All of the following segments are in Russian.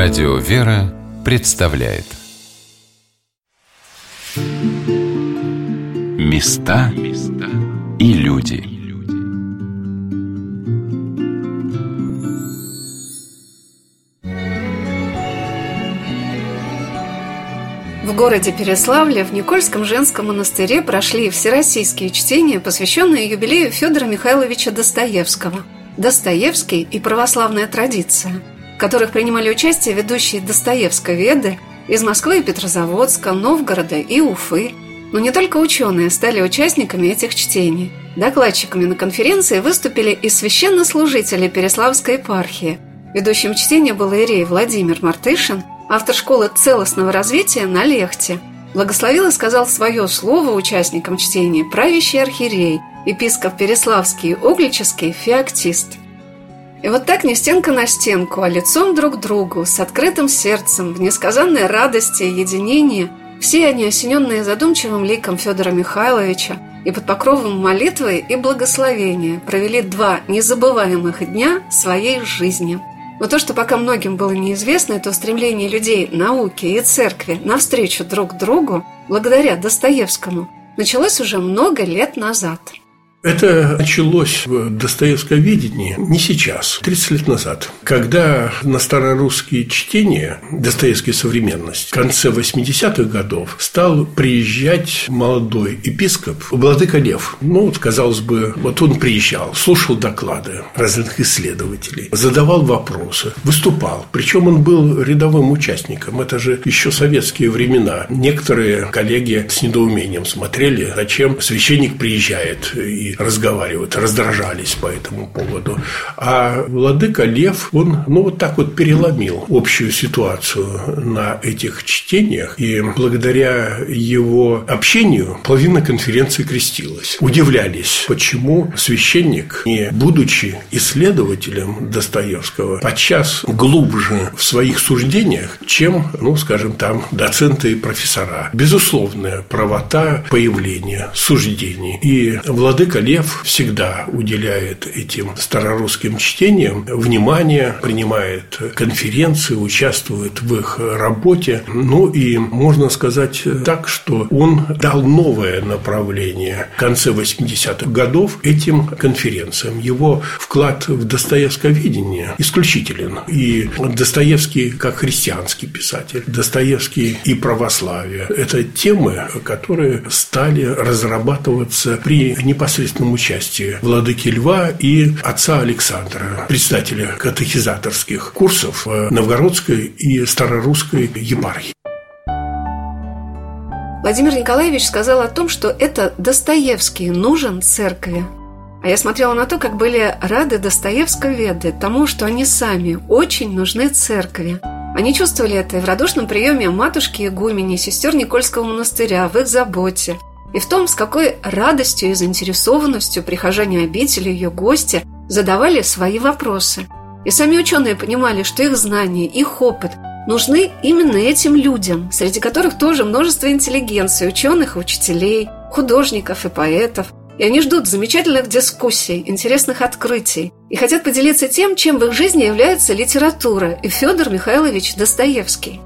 Радио «Вера» представляет. Места и люди. В городе Переславле в Никольском женском монастыре прошли всероссийские чтения, посвященные юбилею Федора Михайловича Достоевского. «Достоевский и православная традиция», которых принимали участие ведущие Достоевско-веды из Москвы и Петрозаводска, Новгорода и Уфы. Но не только ученые стали участниками этих чтений. Докладчиками на конференции выступили и священнослужители Переславской епархии. Ведущим чтения был иерей Владимир Мартышин, автор школы целостного развития на Лехте. Благословил и сказал свое слово участникам чтения правящий архиерей, епископ Переславский и Углический феоктист – и вот так не стенка на стенку, а лицом друг к другу, с открытым сердцем, в несказанной радости и единении, все они, осененные задумчивым ликом Федора Михайловича и под покровом молитвы и благословения, провели два незабываемых дня своей жизни. Но то, что пока многим было неизвестно, это стремление людей науки и церкви навстречу друг другу, благодаря Достоевскому, началось уже много лет назад. Это началось в Достоевском видении не сейчас, 30 лет назад, когда на старорусские чтения Достоевской современность в конце 80-х годов стал приезжать молодой епископ Владыка Лев. Ну, вот, казалось бы, вот он приезжал, слушал доклады разных исследователей, задавал вопросы, выступал. Причем он был рядовым участником. Это же еще советские времена. Некоторые коллеги с недоумением смотрели, зачем священник приезжает и разговаривают, раздражались по этому поводу. А владыка Лев, он, ну, вот так вот переломил общую ситуацию на этих чтениях, и благодаря его общению половина конференции крестилась. Удивлялись, почему священник, не будучи исследователем Достоевского, подчас глубже в своих суждениях, чем, ну, скажем, там, доценты и профессора. Безусловная правота появления суждений. И владыка Лев всегда уделяет этим старорусским чтениям внимание, принимает конференции, участвует в их работе. Ну и можно сказать так, что он дал новое направление в конце 80-х годов этим конференциям. Его вклад в Достоевсковедение исключителен. И Достоевский как христианский писатель, Достоевский и православие – это темы, которые стали разрабатываться при непосредственном непосредственном участии владыки Льва и отца Александра, председателя катехизаторских курсов в Новгородской и Старорусской епархии. Владимир Николаевич сказал о том, что это Достоевский нужен церкви. А я смотрела на то, как были рады Достоевско-веды тому, что они сами очень нужны церкви. Они чувствовали это в радушном приеме матушки Игумени, сестер Никольского монастыря, в их заботе – и в том, с какой радостью и заинтересованностью прихожане обители, ее гости, задавали свои вопросы. И сами ученые понимали, что их знания, их опыт нужны именно этим людям, среди которых тоже множество интеллигенции, ученых и учителей, художников и поэтов. И они ждут замечательных дискуссий, интересных открытий и хотят поделиться тем, чем в их жизни является литература и Федор Михайлович Достоевский.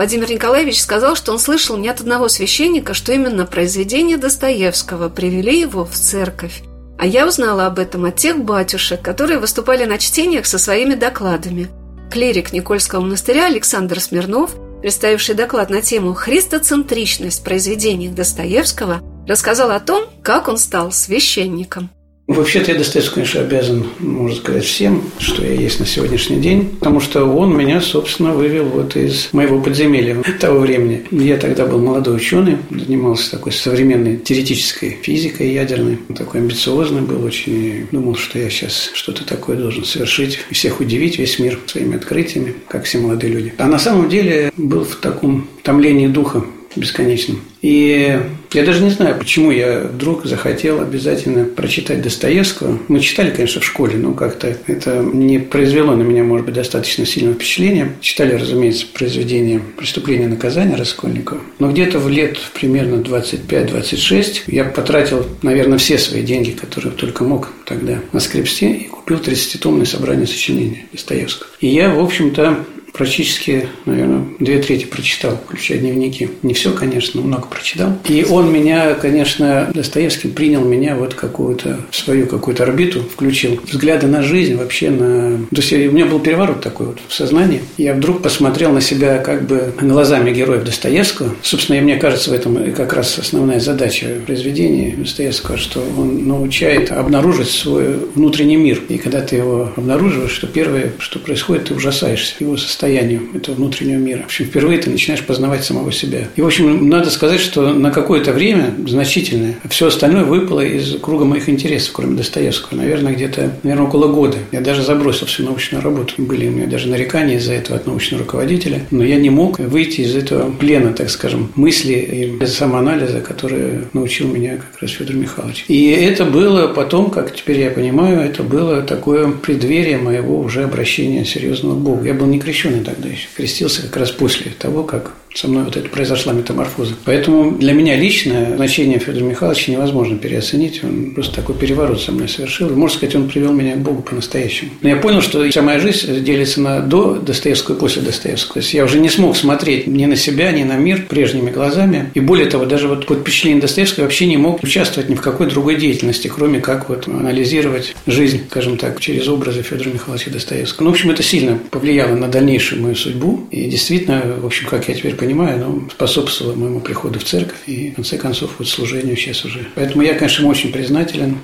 Владимир Николаевич сказал, что он слышал не от одного священника, что именно произведения Достоевского привели его в церковь. А я узнала об этом от тех батюшек, которые выступали на чтениях со своими докладами. Клирик Никольского монастыря Александр Смирнов, представивший доклад на тему «Христоцентричность произведений Достоевского», рассказал о том, как он стал священником. Вообще-то я Достоевскому, конечно, обязан, можно сказать, всем, что я есть на сегодняшний день, потому что он меня, собственно, вывел вот из моего подземелья того времени. Я тогда был молодой ученый, занимался такой современной теоретической физикой ядерной, такой амбициозный был очень, думал, что я сейчас что-то такое должен совершить, всех удивить, весь мир своими открытиями, как все молодые люди. А на самом деле был в таком томлении духа бесконечным. И я даже не знаю, почему я вдруг захотел обязательно прочитать Достоевского. Мы читали, конечно, в школе, но как-то это не произвело на меня, может быть, достаточно сильного впечатления. Читали, разумеется, произведение «Преступление и наказание» Раскольникова. Но где-то в лет примерно 25-26 я потратил, наверное, все свои деньги, которые только мог тогда на скрипсте, и купил 30-томное собрание сочинений Достоевского. И я, в общем-то, практически, наверное, две трети прочитал, включая дневники. Не все, конечно, много прочитал. И он меня, конечно, Достоевский принял меня вот какую-то свою какую-то орбиту, включил взгляды на жизнь, вообще на... То есть у меня был переворот такой вот в сознании. Я вдруг посмотрел на себя как бы глазами героев Достоевского. Собственно, и мне кажется, в этом как раз основная задача произведения Достоевского, что он научает обнаружить свой внутренний мир. И когда ты его обнаруживаешь, что первое, что происходит, ты ужасаешься его состоянию этого внутреннего мира. В общем, впервые ты начинаешь познавать самого себя. И, в общем, надо сказать, что на какое-то время значительное все остальное выпало из круга моих интересов, кроме Достоевского. Наверное, где-то, наверное, около года. Я даже забросил всю научную работу. Были у меня даже нарекания из-за этого от научного руководителя. Но я не мог выйти из этого плена, так скажем, мысли и самоанализа, который научил меня как раз Федор Михайлович. И это было потом, как теперь я понимаю, это было такое преддверие моего уже обращения серьезного к Богу. Я был не крещенный тогда еще. Крестился как раз после того, как со мной вот это произошла метаморфоза. Поэтому для меня лично значение Федора Михайловича невозможно переоценить. Он просто такой переворот со мной совершил. Можно сказать, он привел меня к Богу по-настоящему. Но я понял, что вся моя жизнь делится на до Достоевского и после Достоевского. То есть я уже не смог смотреть ни на себя, ни на мир прежними глазами. И более того, даже вот под впечатлением Достоевского вообще не мог участвовать ни в какой другой деятельности, кроме как вот анализировать жизнь, скажем так, через образы Федора Михайловича Достоевского. Ну, в общем, это сильно повлияло на дальнейшую мою судьбу. И действительно, в общем, как я теперь понимаю, оно способствовало моему приходу в церковь и, в конце концов, вот служению сейчас уже. Поэтому я, конечно, очень признателен.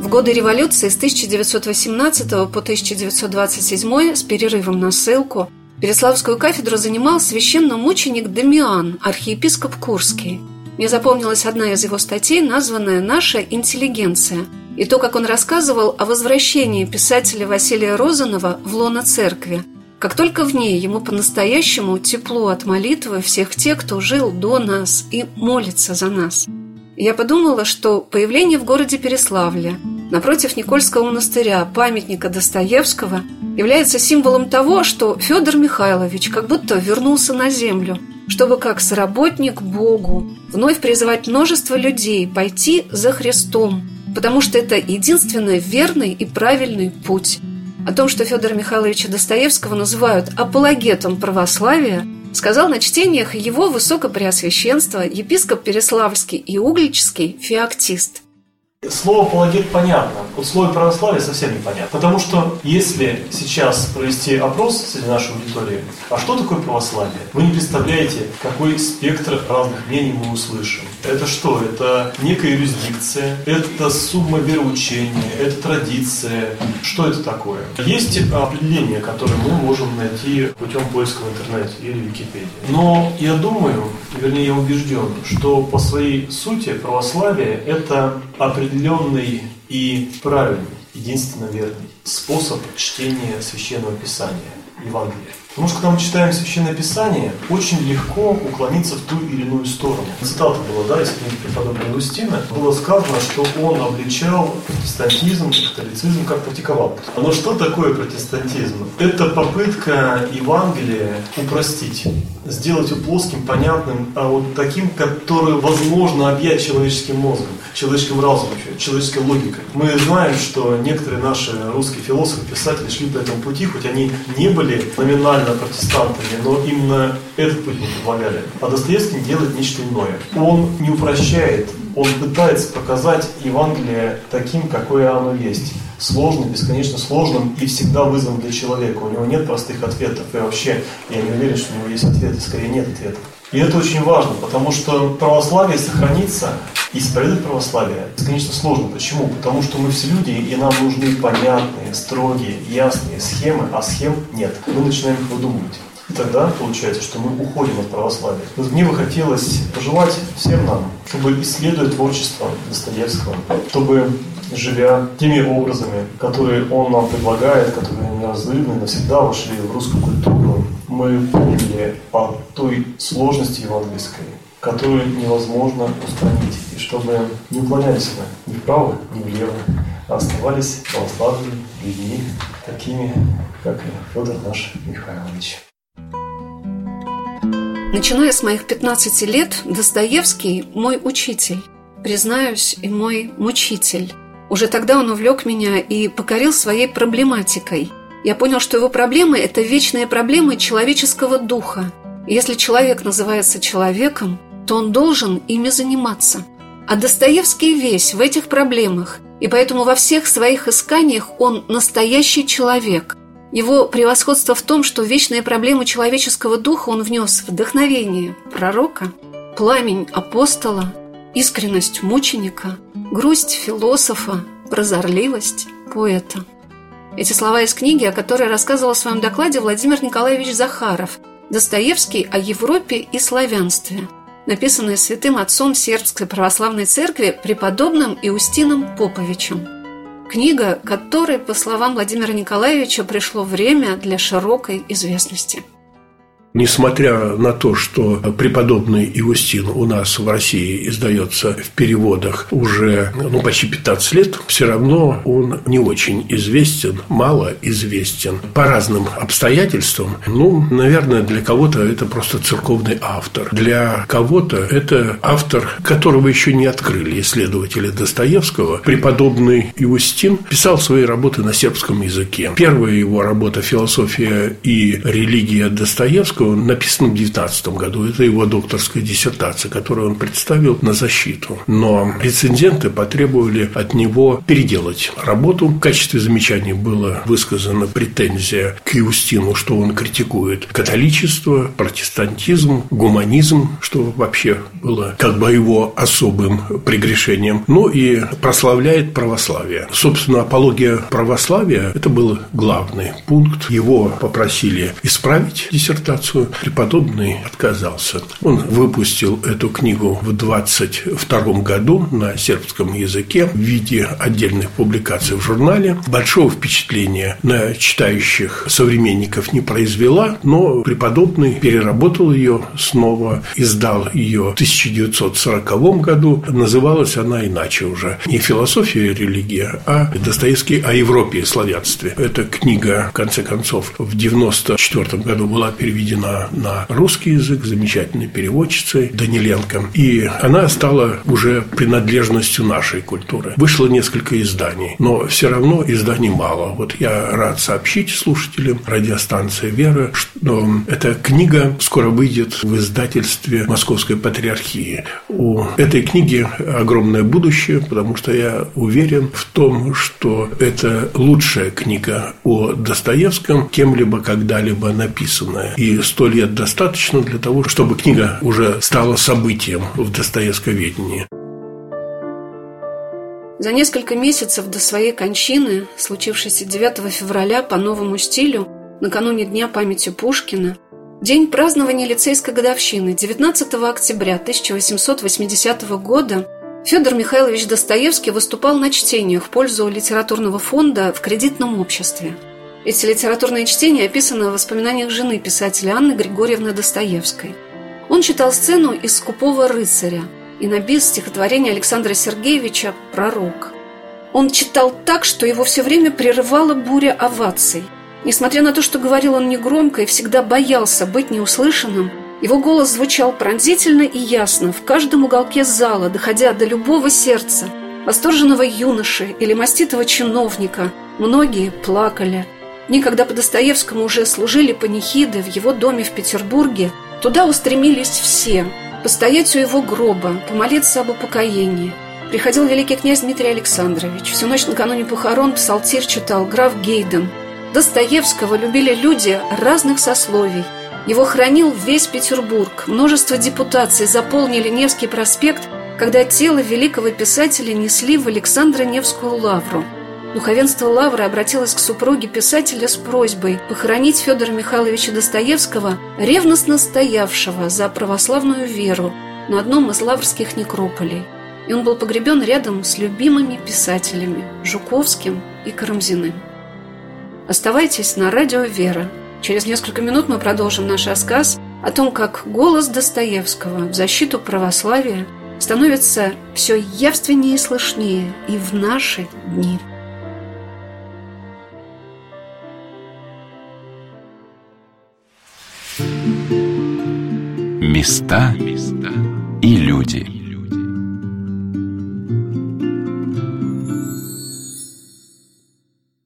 В годы революции с 1918 по 1927 с перерывом на ссылку Переславскую кафедру занимал священномученик Дамиан, архиепископ Курский. Мне запомнилась одна из его статей, названная «Наша интеллигенция», и то, как он рассказывал о возвращении писателя Василия Розанова в лоно церкви – как только в ней ему по-настоящему тепло от молитвы всех тех, кто жил до нас и молится за нас. Я подумала, что появление в городе Переславле, напротив Никольского монастыря, памятника Достоевского, является символом того, что Федор Михайлович как будто вернулся на землю, чтобы как соработник Богу вновь призывать множество людей пойти за Христом, потому что это единственный верный и правильный путь – о том, что Федора Михайловича Достоевского называют апологетом православия, сказал на чтениях его высокопреосвященство епископ Переславльский и Угличский феоктист. Слово «апологет» понятно, вот слово «православие» совсем непонятно. Потому что если сейчас провести опрос среди нашей аудитории, а что такое православие? Вы не представляете, какой спектр разных мнений мы услышим. Это что? Это некая юрисдикция, это сумма вероучения, это традиция. Что это такое? Есть определение, которое мы можем найти путем поиска в интернете или в Википедии. Но я думаю, вернее я убежден, что по своей сути православие – это определенный и правильный, единственно верный способ чтения Священного Писания, Евангелия. Потому что, когда мы читаем Священное Писание, очень легко уклониться в ту или иную сторону. Цитата была, да, из книги преподобного Августина. Было сказано, что он обличал протестантизм католицизм как практиковал. Но что такое протестантизм? Это попытка Евангелия упростить, сделать его плоским, понятным, а вот таким, который возможно объять человеческим мозгом, человеческим разумом, человеческой логикой. Мы знаем, что некоторые наши русские философы, писатели шли по этому пути, хоть они не были номинально протестантами, но именно этот путь не предлагали. А Достоевский делает нечто иное. Он не упрощает, он пытается показать Евангелие таким, какое оно есть. Сложным, бесконечно сложным и всегда вызовом для человека. У него нет простых ответов. И вообще, я не уверен, что у него есть ответы, скорее нет ответов. И это очень важно, потому что православие сохранится, исповедовать православие бесконечно сложно. Почему? Потому что мы все люди, и нам нужны понятные, строгие, ясные схемы, а схем нет. Мы начинаем их выдумывать. И тогда получается, что мы уходим от православия. Вот мне бы хотелось пожелать всем нам, чтобы исследуя творчество Достоевского, чтобы живя теми образами, которые он нам предлагает, которые неразрывно навсегда вошли в русскую культуру, мы поняли о той сложности евангельской, которую невозможно устранить, и чтобы не уклонялись мы ни вправо, ни влево, а оставались православными людьми, такими, как и Федор наш Михайлович. Начиная с моих 15 лет, Достоевский – мой учитель, признаюсь, и мой мучитель. Уже тогда он увлек меня и покорил своей проблематикой – Я понял, что его проблемы – это вечные проблемы человеческого духа. Если человек называется человеком, то он должен ими заниматься. А Достоевский весь в этих проблемах, и поэтому во всех своих исканиях он настоящий человек. Его превосходство в том, что вечные проблемы человеческого духа он внес вдохновение пророка, пламень апостола, искренность мученика, грусть философа, прозорливость поэта. Эти слова из книги, о которой рассказывал в своем докладе Владимир Николаевич Захаров «Достоевский о Европе и славянстве», написанные святым отцом Сербской православной церкви преподобным Иустином Поповичем. Книга, которой, по словам Владимира Николаевича, пришло время для широкой известности – Несмотря на то, что преподобный Иустин у нас в России издается в переводах уже ну, почти 15 лет, все равно он не очень известен, мало известен по разным обстоятельствам. Ну, наверное, для кого-то это просто церковный автор. Для кого-то это автор, которого еще не открыли исследователи Достоевского. Преподобный Иустин писал свои работы на сербском языке. Первая его работа «Философия и религия Достоевского» он написан в 19 году. Это его докторская диссертация, которую он представил на защиту. Но рецензенты потребовали от него переделать работу. В качестве замечаний была высказана претензия к Иустину, что он критикует католичество, протестантизм, гуманизм, что вообще было как бы его особым прегрешением. Ну и прославляет православие. Собственно, апология православия – это был главный пункт. Его попросили исправить диссертацию Францию, преподобный отказался. Он выпустил эту книгу в 22 году на сербском языке в виде отдельных публикаций в журнале. Большого впечатления на читающих современников не произвела, но преподобный переработал ее снова, издал ее в 1940 году. Называлась она иначе уже. Не «Философия и религия», а Достоевский о Европе и славянстве. Эта книга, в конце концов, в 1994 году была переведена переведена на русский язык замечательной переводчицей Даниленко. И она стала уже принадлежностью нашей культуры. Вышло несколько изданий, но все равно изданий мало. Вот я рад сообщить слушателям радиостанции «Вера», что эта книга скоро выйдет в издательстве Московской Патриархии. У этой книги огромное будущее, потому что я уверен в том, что это лучшая книга о Достоевском, кем-либо когда-либо написанная. И сто лет достаточно для того, чтобы книга уже стала событием в достоевсковедении. За несколько месяцев до своей кончины, случившейся 9 февраля по новому стилю, накануне Дня памяти Пушкина, день празднования лицейской годовщины 19 октября 1880 года Федор Михайлович Достоевский выступал на чтениях в пользу литературного фонда в кредитном обществе – эти литературные чтения описаны в воспоминаниях жены писателя Анны Григорьевны Достоевской. Он читал сцену из «Скупого рыцаря» и на бис стихотворение Александра Сергеевича «Пророк». Он читал так, что его все время прерывала буря оваций. Несмотря на то, что говорил он негромко и всегда боялся быть неуслышанным, его голос звучал пронзительно и ясно в каждом уголке зала, доходя до любого сердца, восторженного юноши или маститого чиновника. Многие плакали – Дни, когда по Достоевскому уже служили панихиды в его доме в Петербурге, туда устремились все, постоять у его гроба, помолиться об упокоении. Приходил великий князь Дмитрий Александрович. Всю ночь накануне похорон псалтирь читал граф Гейден. Достоевского любили люди разных сословий. Его хранил весь Петербург. Множество депутаций заполнили Невский проспект, когда тело великого писателя несли в Александро-Невскую лавру – Духовенство Лавры обратилось к супруге писателя с просьбой похоронить Федора Михайловича Достоевского, ревностно стоявшего за православную веру на одном из лаврских некрополей. И он был погребен рядом с любимыми писателями Жуковским и Карамзиным. Оставайтесь на радио «Вера». Через несколько минут мы продолжим наш рассказ о том, как голос Достоевского в защиту православия становится все явственнее и слышнее и в наши дни. Места и люди.